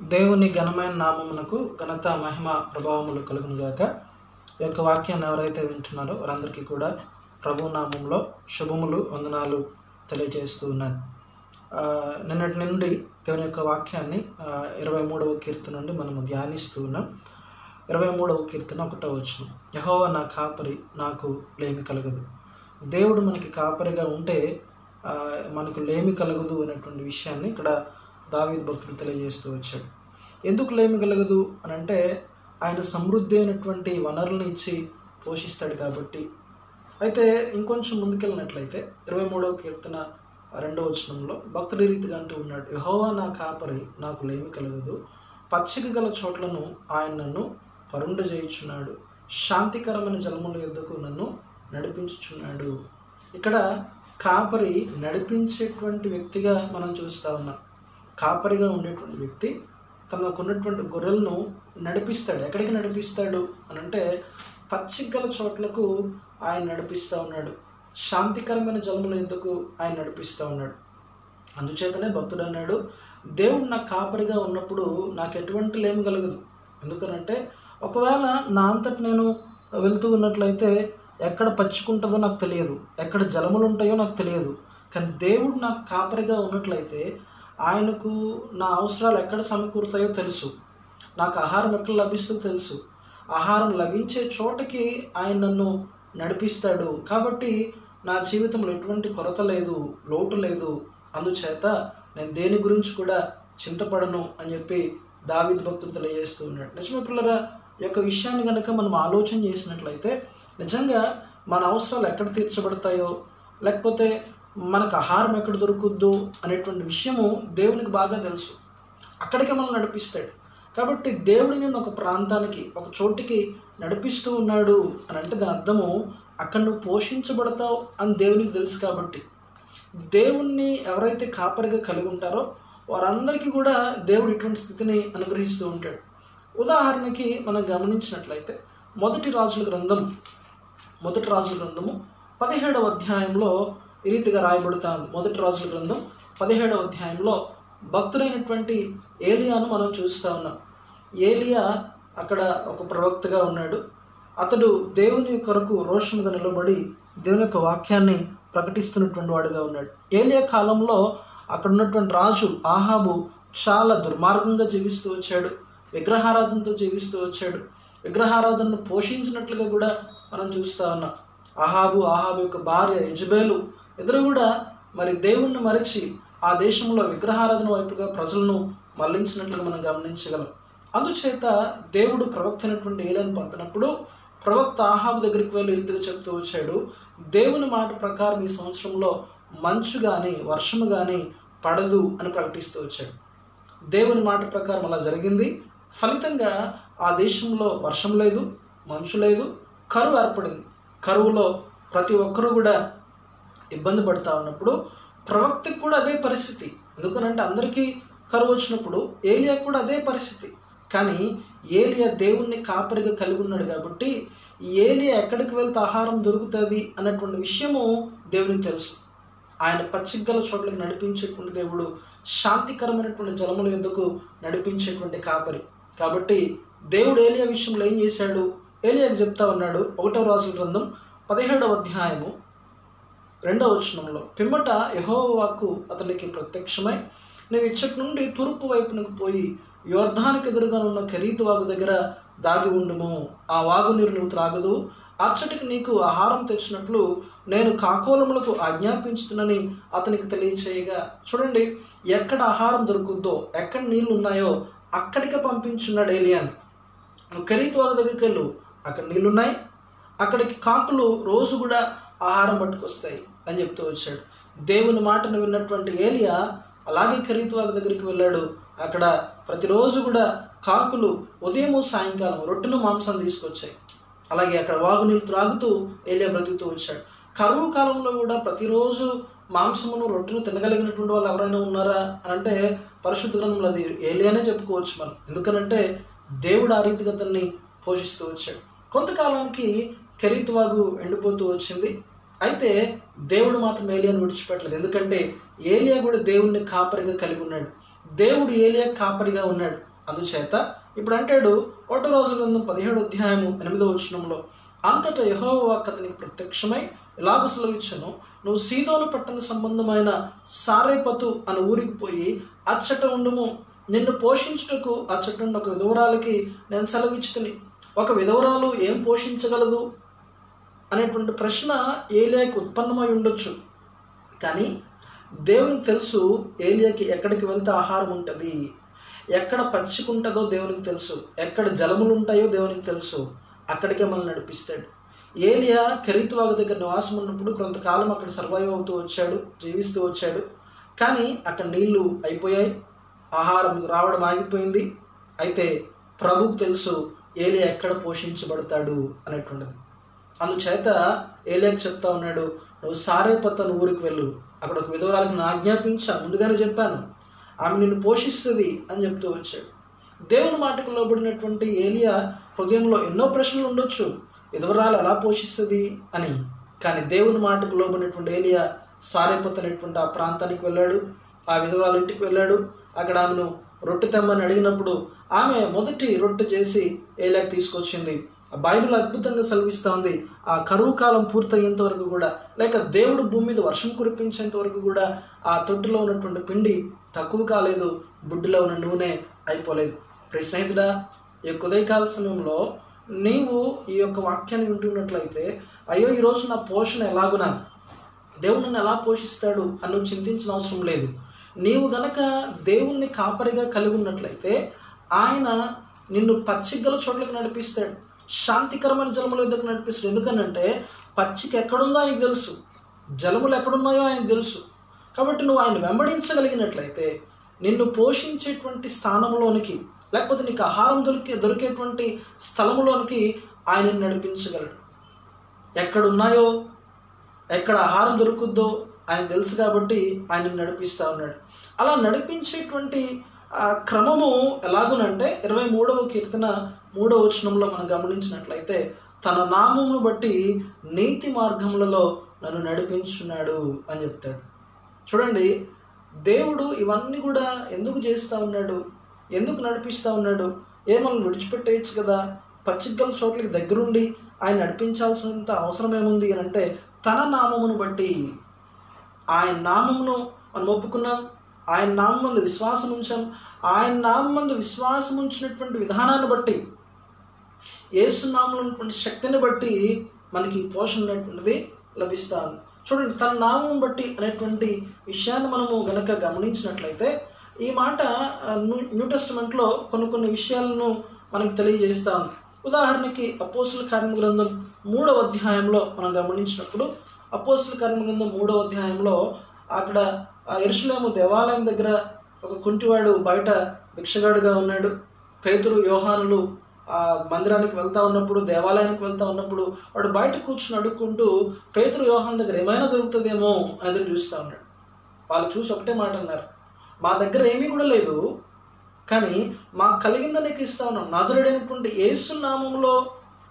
దేవుని ఘనమైన నామమునకు ఘనత మహిమ ప్రభావములు కలుగును గాక. ఈ యొక్క వాక్యాన్ని ఎవరైతే వింటున్నారో వారందరికీ కూడా ప్రభు నామంలో శుభములు వందనాలు తెలియజేస్తూ ఉన్నాను. నిన్నటి నుండి దేవుని యొక్క వాక్యాన్ని ఇరవై మూడవ కీర్తన నుండి మనము ధ్యానిస్తూ ఉన్నాం. ఇరవై మూడవ కీర్తన ఒకటో వచ్చిన యహోవ నా కాపరి నాకు లేమి కలగదు. దేవుడు మనకి కాపరిగా ఉంటే మనకు లేమి కలగదు అనేటువంటి విషయాన్ని ఇక్కడ దావీద్ భక్తుడు తెలియజేస్తూ వచ్చాడు. ఎందుకు లేమి కలగదు అని అంటే ఆయన సమృద్ధి అయినటువంటి వనరులను ఇచ్చి పోషిస్తాడు కాబట్టి. అయితే ఇంకొంచెం ముందుకెళ్ళినట్లయితే ఇరవై మూడవ కీర్తన రెండవ వచనంలో భక్తుడి రీతిగా అంటూ ఉన్నాడు యహోవా నా కాపరి నాకు లేమి కలగదు పచ్చిక గల చోట్లను ఆయన నన్ను పరుండ చేయుచున్నాడు శాంతికరమైన జలముల యొద్దకు నన్ను నడిపించుచున్నాడు. ఇక్కడ కాపరి నడిపించేటువంటి వ్యక్తిగా మనం చూస్తూ ఉన్నాం. కాపరిగా ఉండేటువంటి వ్యక్తి తనకున్నటువంటి గొర్రెలను నడిపిస్తాడు. ఎక్కడికి నడిపిస్తాడు అని అంటే పచ్చిగల చోట్లకు ఆయన నడిపిస్తూ ఉన్నాడు. శాంతికరమైన జలముల ఎందుకు ఆయన నడిపిస్తూ ఉన్నాడు. అందుచేతనే భక్తుడు అన్నాడు దేవుడు నాకు కాపరిగా ఉన్నప్పుడు నాకు ఎటువంటి లేమి కలగదు. ఎందుకనంటే ఒకవేళ నా అంతటి నేను వెళ్తూ ఉన్నట్లయితే ఎక్కడ పచ్చుకుంటుందో నాకు తెలియదు. ఎక్కడ జలములు ఉంటాయో నాకు తెలియదు. కానీ దేవుడు నాకు కాపరిగా ఉన్నట్లయితే ఆయనకు నా అవసరాలు ఎక్కడ సమకూరుతాయో తెలుసు. నాకు ఆహారం ఎక్కడ లభిస్తుందో తెలుసు. ఆహారం లభించే చోటకి ఆయన నన్ను నడిపిస్తాడు. కాబట్టి నా జీవితంలో ఎటువంటి కొరత లేదు లోటు లేదు. అందుచేత నేను దేని గురించి కూడా చింతపడను అని చెప్పి దావిద్ భక్తులు తెలియజేస్తూ ఉన్నాడు. నిజమే పిల్లరా ఈ యొక్క విషయాన్ని కనుక మనం ఆలోచన చేసినట్లయితే నిజంగా మన అవసరాలు ఎక్కడ తీర్చబడతాయో లేకపోతే మనకు ఆహారం ఎక్కడ దొరుకుద్దు అనేటువంటి విషయము దేవునికి బాగా తెలుసు. అక్కడికి మనం నడిపిస్తాడు. కాబట్టి దేవుడు నిన్ను ఒక ప్రాంతానికి ఒక చోటికి నడిపిస్తూ ఉన్నాడు అని అంటే దాని అర్థము అక్కడ నువ్వు పోషించబడతావు అని దేవునికి తెలుసు కాబట్టి. దేవుణ్ణి ఎవరైతే కాపరిగా కలిగి ఉంటారో వారందరికీ కూడా దేవుడు ఇటువంటి స్థితిని అనుగ్రహిస్తూ ఉంటాడు. ఉదాహరణకి మనం గమనించినట్లయితే మొదటి రాజుల గ్రంథం మొదటి రాజుల గ్రంథము పదిహేడవ అధ్యాయంలో ఈ రీతిగా రాయబడుతా ఉంది మొదటి రాజుల గ్రంథం పదిహేడవ అధ్యాయంలో భక్తుడైనటువంటి ఏలియాను మనం చూస్తూ ఉన్నాం. ఏలియా అక్కడ ఒక ప్రవక్తగా ఉన్నాడు. అతడు దేవుని కొరకు రోషముగా నిలబడి దేవుని యొక్క వాక్యాన్ని ప్రకటిస్తున్నటువంటి వాడుగా ఉన్నాడు. ఏలియా కాలంలో అక్కడ ఉన్నటువంటి రాజు ఆహాబు చాలా దుర్మార్గంగా జీవిస్తూ వచ్చాడు. విగ్రహారాధనతో జీవిస్తూ వచ్చాడు. విగ్రహారాధనను పోషించినట్లుగా కూడా మనం చూస్తూ ఉన్నాం. ఆహాబు ఆహాబు యొక్క భార్య యజబేలు ఇద్దరు కూడా మరి దేవుణ్ణి మరిచి ఆ దేశంలో విగ్రహారాధన వైపుగా ప్రజలను మళ్ళించినట్లుగా మనం గమనించగలం. అందుచేత దేవుడు ప్రవక్త అయినటువంటి ఏలను పంపినప్పుడు ప్రవక్త ఆహాబు దగ్గరికి వెళ్ళి ఈ రీతిగా చెప్తూ వచ్చాడు దేవుని మాట ప్రకారం ఈ సంవత్సరంలో మంచు కానీ వర్షము కానీ పడదు అని ప్రకటిస్తూ వచ్చాడు. దేవుని మాట ప్రకారం అలా జరిగింది. ఫలితంగా ఆ దేశంలో వర్షం లేదు మంచు లేదు కరువు ఏర్పడింది. కరువులో ప్రతి ఒక్కరూ కూడా ఇబ్బంది పడతా ఉన్నప్పుడు ప్రవక్తకు కూడా అదే పరిస్థితి. ఎందుకనంటే అందరికీ కరువు వచ్చినప్పుడు ఏలియా కూడా అదే పరిస్థితి. కానీ ఏలియా దేవుణ్ణి కాపరిగా కలిగి ఉన్నాడు కాబట్టి ఏలియా ఎక్కడికి వెళ్తే ఆహారం దొరుకుతుంది అన్నటువంటి విషయము దేవునికి తెలుసు. ఆయన పచ్చిగల చోట్లకు నడిపించేటువంటి దేవుడు శాంతికరమైనటువంటి జలముల ఎందుకు నడిపించేటువంటి కాపరి. కాబట్టి దేవుడు ఏలియా విషయంలో ఏం చేశాడు? ఏలియాకి చెప్తా ఉన్నాడు ఒకటవ రాజుల గ్రంథం పదిహేడవ అధ్యాయము రెండవ వచనంలో పిమ్మట యహోవాకు వాక్కు అతనికి ప్రత్యక్షమై నీవు ఇచ్చటి నుండి తూర్పు వైపునకు పోయి యోర్ధానికి ఎదురుగా ఉన్న ఖరీదు వాగు దగ్గర దాగి ఉండుము. ఆ వాగు నీరు నువ్వు త్రాగదు. అచ్చటికి నీకు ఆహారం తెచ్చినట్లు నేను కాకోలములకు ఆజ్ఞాపించుతున్నని అతనికి తెలియచేయగా చూడండి ఎక్కడ ఆహారం దొరుకుద్దో ఎక్కడ నీళ్ళు ఉన్నాయో అక్కడికే పంపించున్నాడు ఏలియన్. నువ్వు ఖరీదు వాగు దగ్గరికి వెళ్ళు. అక్కడ నీళ్ళున్నాయి. అక్కడికి కాకులు రోజు కూడా ఆహారం పట్టుకొస్తాయి. అని చెప్తూ వచ్చాడు. దేవుని మాటను విన్నటువంటి ఏలియా అలాగే ఖరీదు వాళ్ళ దగ్గరికి వెళ్ళాడు. అక్కడ ప్రతిరోజు కూడా కాకులు ఉదయం సాయంకాలం రొట్టెలు మాంసం తీసుకొచ్చాయి. అలాగే అక్కడ వాగునీళ్ళు త్రాగుతూ ఏలియా బ్రతుకుతూ వచ్చాడు. కరువు కాలంలో కూడా ప్రతిరోజు మాంసమును రొట్టెను తినగలిగినటువంటి వాళ్ళు ఎవరైనా ఉన్నారా అని అంటే పరిశుద్ధ గ్రంథంలో అది ఏలియానే చెప్పుకోవచ్చు మనం. ఎందుకనంటే దేవుడు ఆ రీతిగా అతన్ని పోషిస్తూ వచ్చాడు. కొంతకాలానికి కెరీత్ వాగు ఎండిపోతూ వచ్చింది. అయితే దేవుడు మాత్రం ఏలియాను విడిచిపెట్టలేదు. ఎందుకంటే ఏలియా కూడా దేవుడిని కాపరిగా కలిగి ఉన్నాడు. దేవుడు ఏలియా కాపరిగా ఉన్నాడు. అందుచేత ఇప్పుడు అంటాడు ఒకటో రోజుల గ్రంథం పదిహేడు అధ్యాయము ఎనిమిదో వచనంలో అంతటా యహోవా అతనికి ప్రత్యక్షమై ఇలాగ సెలవిచ్చను నువ్వు సీదోను పట్టణ సంబంధమైన సారేపతు అని ఊరికి పోయి అచ్చట ఉండుము. నిన్ను పోషించుటకు అచ్చట ఉన్న ఒక విధవరాలకి నేను సెలవిచ్చుతుని. ఒక విధవరాలు ఏం పోషించగలదు? అనేటువంటి ప్రశ్న ఏలియాకి ఉత్పన్నమై ఉండొచ్చు. కానీ దేవునికి తెలుసు ఏలియాకి ఎక్కడికి వెళ్తే ఆహారం ఉంటుంది. ఎక్కడ పచ్చికుంటుందో దేవునికి తెలుసు. ఎక్కడ జలములు ఉంటాయో దేవునికి తెలుసు. అక్కడికే మనల్ని నడిపిస్తాడు. ఏలియా కెరీతువాగ దగ్గర నివాసం ఉన్నప్పుడు కొంతకాలం అక్కడ సర్వైవ్ అవుతూ వచ్చాడు జీవిస్తూ వచ్చాడు. కానీ అక్కడ నీళ్ళు అయిపోయాయి. ఆహారం రావడం ఆగిపోయింది. అయితే ప్రభుకు తెలుసు ఏలియా ఎక్కడ పోషించబడతాడు అనేటువంటిది. అందుచేత ఏలియాకి చెప్తా ఉన్నాడు నువ్వు సారేపత్తను ఊరికి వెళ్ళు. అక్కడ ఒక విధవరాలకు నేను ఆజ్ఞాపించా. ముందుగానే చెప్పాను. ఆమె నిన్ను పోషిస్తుంది అని చెప్తూ వచ్చాడు. దేవుని మాటకు లోబడినటువంటి ఏలియా హృదయంలో ఎన్నో ప్రశ్నలు ఉండొచ్చు. విధవరాలు ఎలా పోషిస్తుంది అని. కానీ దేవుని మాటకు లోబడినటువంటి ఏలియా సారేపత్ అనేటువంటి ఆ ప్రాంతానికి వెళ్ళాడు. ఆ విధవరాల ఇంటికి వెళ్ళాడు. అక్కడ ఆమెను రొట్టె తెమ్మని అడిగినప్పుడు ఆమె మొదటి రొట్టె చేసి ఏలియాకి తీసుకొచ్చింది. బైబిల్ అద్భుతంగా సెలవిస్తూ ఉంది ఆ కరువు కాలం పూర్తయ్యేంత వరకు కూడా లేక దేవుడు భూమి మీద వర్షం కురిపించేంత వరకు కూడా ఆ తొట్టులో ఉన్నటువంటి పిండి తక్కువ కాలేదు బుడ్డిలో ఉన్న నూనె అయిపోలేదు. ప్రియ స్నేహితుడా ఈ యొక్క ఉదయకాల సమయంలో నీవు ఈ యొక్క వాక్యాన్ని వింటున్నట్లయితే అయ్యో ఈరోజు నా పోషణ ఎలాగునా? దేవుడు నన్ను ఎలా పోషిస్తాడు అని నువ్వు చింతించిన అవసరం లేదు. నీవు గనక దేవుణ్ణి కాపరిగా కలిగి ఉన్నట్లయితే ఆయన నిన్ను పచ్చిగల చోట్లకు నడిపిస్తాడు. శాంతికరమైన జలముల దగ్గర నడిపిస్తాడు ఎందుకనంటే పచ్చిక ఎక్కడుందో ఆయనకు తెలుసు. జలములు ఎక్కడున్నాయో ఆయనకు తెలుసు. కాబట్టి నువ్వు ఆయన వెంబడించగలిగినట్లయితే నిన్ను పోషించేటువంటి స్థానంలోనికి లేకపోతే నీకు ఆహారం దొరికే దొరికేటువంటి స్థలంలోనికి ఆయనను నడిపించగలడు. ఎక్కడున్నాయో ఎక్కడ ఆహారం దొరుకుద్దో ఆయన తెలుసు కాబట్టి ఆయనను నడిపిస్తూ ఉన్నాడు. అలా నడిపించేటువంటి ఆ క్రమము ఎలాగునంటే ఇరవై మూడవ కీర్తన మూడవ వచనంలో మనం గమనించినట్లయితే తన నామమును బట్టి నీతి మార్గములలో నన్ను నడిపించున్నాడు అని చెప్తాడు. చూడండి దేవుడు ఇవన్నీ కూడా ఎందుకు చేస్తూ ఉన్నాడు? ఎందుకు నడిపిస్తూ ఉన్నాడు? ఏమన్నా విడిచిపెట్టేయచ్చు కదా? పచ్చిగల చోట్లకి దగ్గరుండి ఆయన నడిపించాల్సినంత అవసరం ఏముంది అని అంటే తన నామమును బట్టి. ఆయన నామమును మనం ఒప్పుకున్నాం ఆయన నామం మందు విశ్వాసం ఉంచాం. ఆయన నామం మందు విశ్వాసం ఉంచినటువంటి విధానాన్ని బట్టి ఏసునామంలో ఉన్నటువంటి శక్తిని బట్టి మనకి పోషణ అనేటువంటిది లభిస్తాను చూడండి తన నామం బట్టి అనేటువంటి విషయాన్ని మనము గనక గమనించినట్లయితే ఈ మాట న్యూ టెస్ట్మెంట్లో కొన్ని కొన్ని విషయాలను మనకు తెలియజేస్తాను ఉదాహరణకి అపోసుల కర్మ గ్రంథం మూడవ అధ్యాయంలో మనం గమనించినప్పుడు అపోసుల కర్మ గ్రంథం మూడవ అధ్యాయంలో అక్కడ ఆ ఎరుసలేము దేవాలయం దగ్గర ఒక కుంటివాడు బయట భిక్షగాడుగా ఉన్నాడు. పేతురు యోహానులు ఆ మందిరానికి వెళ్తా ఉన్నప్పుడు దేవాలయానికి వెళ్తా ఉన్నప్పుడు వాడు బయట కూర్చుని అడుక్కుంటూ పేతురు యోహాన్ దగ్గర ఏమైనా దొరుకుతుందేమో అనేది చూస్తూ ఉన్నాడు. వాళ్ళు చూసి ఒకటే మాట అన్నారు మా దగ్గర ఏమీ కూడా లేదు కానీ మాకు కలిగిందని నీకు ఇస్తా ఉన్నాం. నజరుడైనటువంటి యేసు నామంలో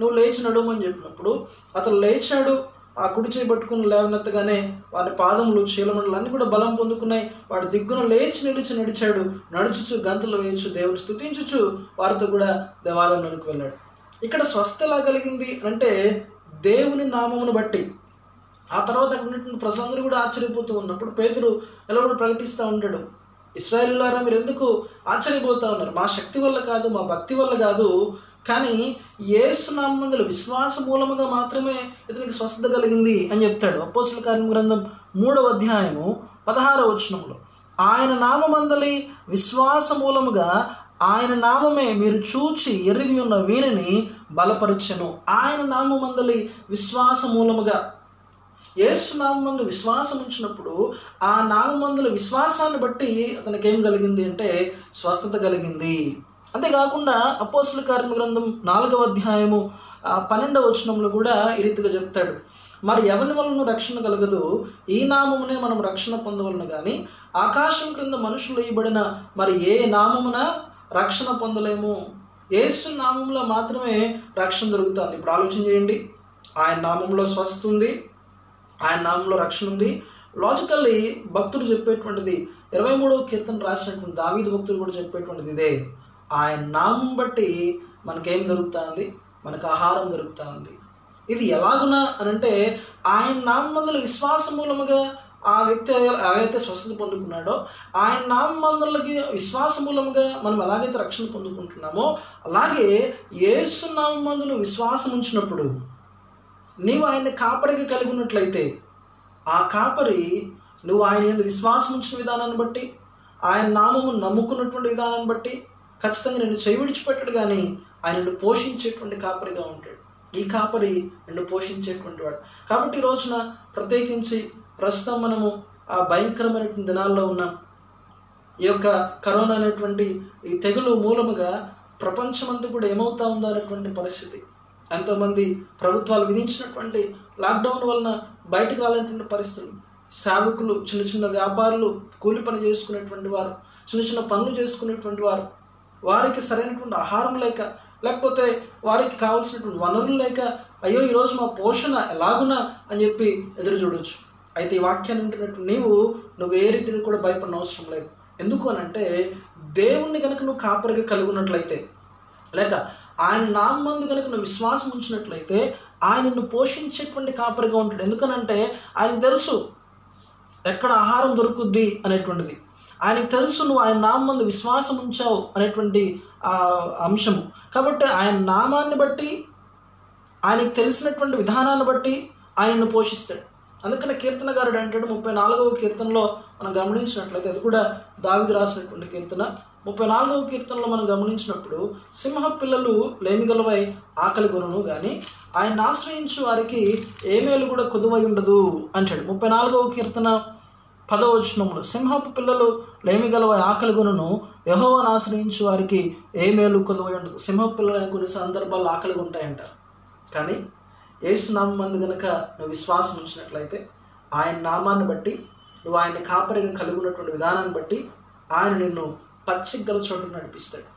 నువ్వు లేచి నడుమని చెప్పినప్పుడు అతను లేచాడు. ఆ కుడి చేయి పట్టుకుని లేవనెత్తగానే వారి పాదములు చీలమండలు అన్ని కూడా బలం పొందుకున్నాయి. వాడు దిగ్గున లేచి నిలిచి నడిచాడు. నడుచుచు గంతులు వేయచ్చు దేవుని స్తుతించుచు వారితో కూడా దేవాలయంలోనికి వెళ్ళాడు. ఇక్కడ స్వస్థలా కలిగింది అంటే దేవుని నామమును బట్టి. ఆ తర్వాత అక్కడ ఉన్నటువంటి ప్రజలందరూ కూడా ఆశ్చర్యపోతూ ఉన్నప్పుడు పేతురు ఎలా కూడా ప్రకటిస్తూ ఉంటాడు? ఇస్రాయలులారా మీరు ఎందుకు ఆశ్చర్యపోతూ ఉన్నారు? మా శక్తి వల్ల కాదు మా భక్తి వల్ల కాదు కానీ ఏసునామందుల విశ్వాస మూలముగా మాత్రమే ఇతనికి స్వస్థత కలిగింది అని చెప్తాడు. అపోసుల కార్యం గ్రంథం మూడవ అధ్యాయము పదహారవ వచనంలో. ఆయన నామమందలి విశ్వాస మూలముగా ఆయన నామమే మీరు చూచి ఎరిగి ఉన్న వీరిని బలపరచను. ఆయన నామమందలి విశ్వాస మూలముగా యేసు నామందు విశ్వాసం ఉంచినప్పుడు ఆ నామందుల విశ్వాసాన్ని బట్టి అతనికి ఏం కలిగింది అంటే స్వస్థత కలిగింది. అంతేకాకుండా అపోసుల కార్మ గ్రంథం నాలుగవ అధ్యాయము పన్నెండవ వచనంలో కూడా ఈ రీతిగా చెప్తాడు. మరి ఎవరి వలన రక్షణ కలగదు? ఈ నామమునే మనం రక్షణ పొందవలను కానీ ఆకాశం క్రింద మనుషులు ఇవ్వబడిన మరి ఏ నామమున రక్షణ పొందలేము? యేసు నామంలో మాత్రమే రక్షణ దొరుకుతుంది. ఇప్పుడు ఆలోచన చేయండి. ఆయన నామంలో స్వస్థ ఉంది. ఆయన నామంలో రక్షణ ఉంది. లాజికల్లీ భక్తుడు చెప్పేటువంటిది ఇరవై మూడవ కీర్తన రాసినటువంటి దావీదు భక్తుడు కూడా చెప్పేటువంటిది ఇదే. ఆయన నామం బట్టి మనకేం దొరుకుతుంది మనకు ఆహారం దొరుకుతా ఉంది ఇది ఎలాగునా అని అంటే ఆయన మందుల విశ్వాస మూలముగా ఆ వ్యక్తి ఎలాగైతే స్వస్థత పొందుకున్నాడో ఆయన నామందులకి విశ్వాస మూలముగా మనం ఎలాగైతే రక్షణ పొందుకుంటున్నామో అలాగే యేసు నామందులు విశ్వాసం ఉంచినప్పుడు నీవు ఆయన్ని కాపరికి కలిగి ఉన్నట్లయితే ఆ కాపరి నువ్వు ఆయన విశ్వాసం ఉంచిన విధానాన్ని బట్టి ఆయన నామము నమ్ముకున్నటువంటి విధానాన్ని బట్టి ఖచ్చితంగా నిన్ను చేయి కానీ ఆయన నిన్ను పోషించేటువంటి కాపరిగా ఉంటాడు. ఈ కాపరి నిన్ను పోషించేటువంటి వాడు. కాబట్టి ఈ రోజున ప్రత్యేకించి ప్రస్తుతం మనము ఆ భయంకరమైనటువంటి దినాల్లో ఉన్నాం. ఈ యొక్క కరోనా అనేటువంటి ఈ తెగులు మూలముగా ప్రపంచమంతా కూడా ఏమవుతా ఉందో అనేటువంటి పరిస్థితి. ఎంతోమంది ప్రభుత్వాలు విధించినటువంటి లాక్డౌన్ వలన బయటకు రాలేనటువంటి పరిస్థితులు. సేవకులు చిన్న చిన్న వ్యాపారులు కూలి పని చేసుకునేటువంటి వారు చిన్న చిన్న పనులు చేసుకునేటువంటి వారు వారికి సరైనటువంటి ఆహారం లేక లేకపోతే వారికి కావాల్సినటువంటి వనరులు లేక అయ్యో ఈరోజు మా పోషణ ఎలాగునా అని చెప్పి ఎదురు చూడవచ్చు అయితే ఈ వాక్యాన్ని వింటున్నట్టు నీవు నువ్వు ఏ రీతిగా కూడా భయపడిన అవసరం లేదు. ఎందుకు అని అంటే దేవుణ్ణి కనుక నువ్వు కాపరిగా కలిగి ఉన్నట్లయితే లేక ఆయన నామందు కనుక నువ్వు విశ్వాసం ఉంచినట్లయితే ఆయనను పోషించేటువంటి కాపరిగా ఉంటాడు. ఎందుకనంటే ఆయనకు తెలుసు ఎక్కడ ఆహారం దొరుకుద్ది అనేటువంటిది. ఆయనకు తెలుసు నువ్వు ఆయన నామందు విశ్వాసం ఉంచావు అనేటువంటి అంశము. కాబట్టి ఆయన నామాన్ని బట్టి ఆయనకు తెలిసినటువంటి విధానాన్ని బట్టి ఆయనను పోషిస్తాడు. అందుకని కీర్తనగారుడు అంటాడు ముప్పై నాలుగవ కీర్తనలో మనం గమనించినట్లయితే అది కూడా దావిది రాసినటువంటి కీర్తన. ముప్పై నాలుగవ కీర్తనలో మనం గమనించినప్పుడు సింహ పిల్లలు లేమిగలవై ఆకలి కొనును కానీ ఆయన ఆశ్రయించు వారికి ఏమేలు కూడా కొదువై ఉండదు అంటాడు. ముప్పై నాలుగవ కీర్తన పదవచనంలో సింహపు పిల్లలు లేమిగలవై ఆకలి కొనును యహోవను ఆశ్రయించు వారికి ఏ మేలు కొలువై ఉండదు. సింహపు పిల్లలు కొన్ని సందర్భాల్లో ఆకలిగా ఉంటాయంటారు కానీ యేసు నామం మందు గనక నువ్వు విశ్వాసం ఉంచినట్లయితే ఆయన నామాన్ని బట్టి నువ్వు ఆయన కాపరిగా కలిగి ఉన్నటువంటి విధానాన్ని బట్టి ఆయన నిన్ను పచ్చిగల చోట నడిపిస్తాడు.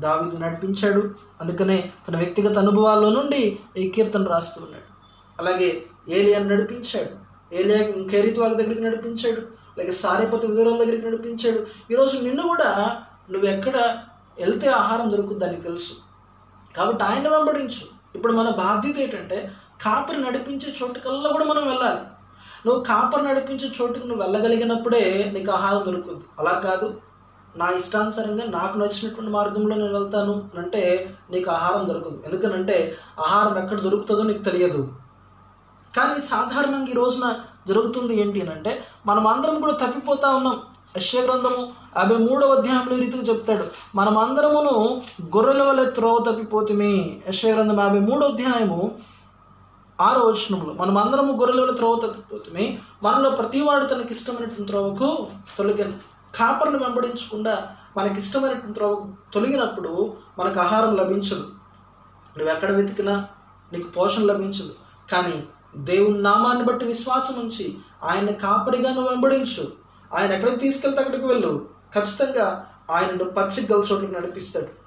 దావిదు నడిపించాడు. అందుకనే తన వ్యక్తిగత అనుభవాల్లో నుండి ఈ కీర్తన రాస్తూ ఉన్నాడు. అలాగే ఏలియాను నడిపించాడు. ఏలియా కేరిత్ వాళ్ళ దగ్గరికి నడిపించాడు. అలాగే సారేపతి విధురాల దగ్గరికి నడిపించాడు. ఈరోజు నిన్ను కూడా నువ్వు ఎక్కడ వెళ్తే ఆహారం దొరుకుద్ది దానికి తెలుసు. కాబట్టి ఆయన వెంబడించు. ఇప్పుడు మన బాధ్యత ఏంటంటే కాపరి నడిపించే చోటుకల్లా కూడా మనం వెళ్ళాలి. నువ్వు కాపరి నడిపించే చోటుకు నువ్వు వెళ్ళగలిగినప్పుడే నీకు ఆహారం దొరుకుతుంది. అలా కాదు. నా ఇష్టానుసారంగా నాకు నచ్చినటువంటి మార్గంలో నేను వెళ్తాను అంటే నీకు ఆహారం దొరకదు. ఎందుకనంటే ఆహారం ఎక్కడ దొరుకుతుందో నీకు తెలియదు. కానీ సాధారణంగా ఈ రోజున జరుగుతుంది ఏంటి అని అంటే మనం అందరం కూడా తప్పిపోతా ఉన్నాం. యశ్యగ్రంథము యాభై మూడవ అధ్యాయంలో రీతిగా చెప్తాడు. మనం అందరమును గొర్రెల వలె త్రోవ తప్పిపోతుమే. యశ్యగ్రంథం యాభై మూడో అధ్యాయము ఆరో వచనంలో మనం అందరము గొర్రెల వల్ల త్రోవ తప్పిపోతుమే. మనలో ప్రతివాడు తనకి ఇష్టమైనటువంటి త్రోవకు తొలగిన కాపర్ను వెంబడించకుండా మనకి ఇష్టమైనటువంటి త్రోవ తొలగినప్పుడు మనకు ఆహారం లభించదు. నువ్వు ఎక్కడ వెతికినా నీకు పోషణ లభించదు. కానీ దేవుని నామాన్ని బట్టి విశ్వాసం ఉంచి ఆయన కాపరిగా నువ్వు వెంబడించు. ఆయన ఎక్కడికి తీసుకెళ్తే అక్కడికి వెళ్ళు. ఖచ్చితంగా ఆయనను పచ్చి పచ్చిక గల చోట్లకు నడిపిస్తాడు.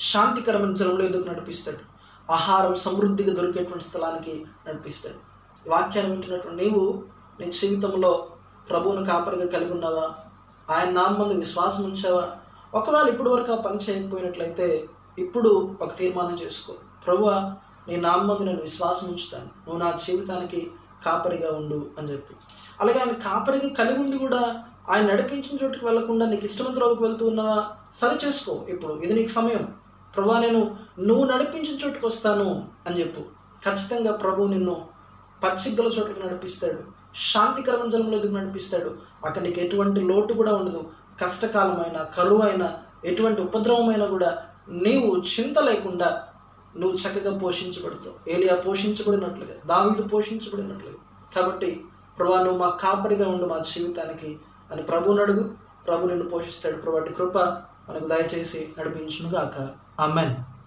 శాంతికరమైన జలంలో ఎందుకు నడిపిస్తాడు? ఆహారం సమృద్ధిగా దొరికేటువంటి స్థలానికి నడిపిస్తాడు. వాక్యాన్ని వింటున్నటువంటి నీవు నీ జీవితంలో ప్రభువును కాపరిగా కలిగి ఉన్నావా? ఆయన నామందు విశ్వాసం ఉంచావా? ఒకవేళ ఇప్పటి వరకు ఆ పని చేయకపోయినట్లయితే ఇప్పుడు ఒక తీర్మానం చేసుకో. ప్రభువా నీ నామందు నేను విశ్వాసం ఉంచుతాను. నువ్వు నా జీవితానికి కాపరిగా ఉండు అని చెప్పి. అలాగే ఆయన కాపరిగా కలిగి ఉండి కూడా ఆయన నడిపించిన చోటుకి వెళ్ళకుండా నీకు ఇష్టమైన త్రోవకు వెళ్తూ ఉన్నావా? సరి చేసుకో ఇప్పుడు. ఇది నీకు సమయం. ప్రభా నేను నువ్వు నడిపించిన చోటుకు వస్తాను అని చెప్పు. ఖచ్చితంగా ప్రభు నిన్ను పచ్చిగ్గల చోటుకు నడిపిస్తాడు. శాంతికరమైన జలంలో ఎదుగు నడిపిస్తాడు. అక్కడ నీకు ఎటువంటి లోటు కూడా ఉండదు. కష్టకాలమైన కరువు అయినా ఎటువంటి ఉపద్రవమైనా కూడా నీవు చింత లేకుండా నువ్వు చక్కగా పోషించబడతావు. ఏలియా పోషించబడినట్లుగా దావీదు పోషించబడినట్లుగా. కాబట్టి ప్రభా నువ్వు మా కాపరిగా ఉండు మా జీవితానికి. అని ప్రభువుని అడుగు. ప్రభు నిన్ను పోషిస్తాడు. ప్రభు కృప మనకు దయచేసి నడిపించునుగాక. ఆమెన్.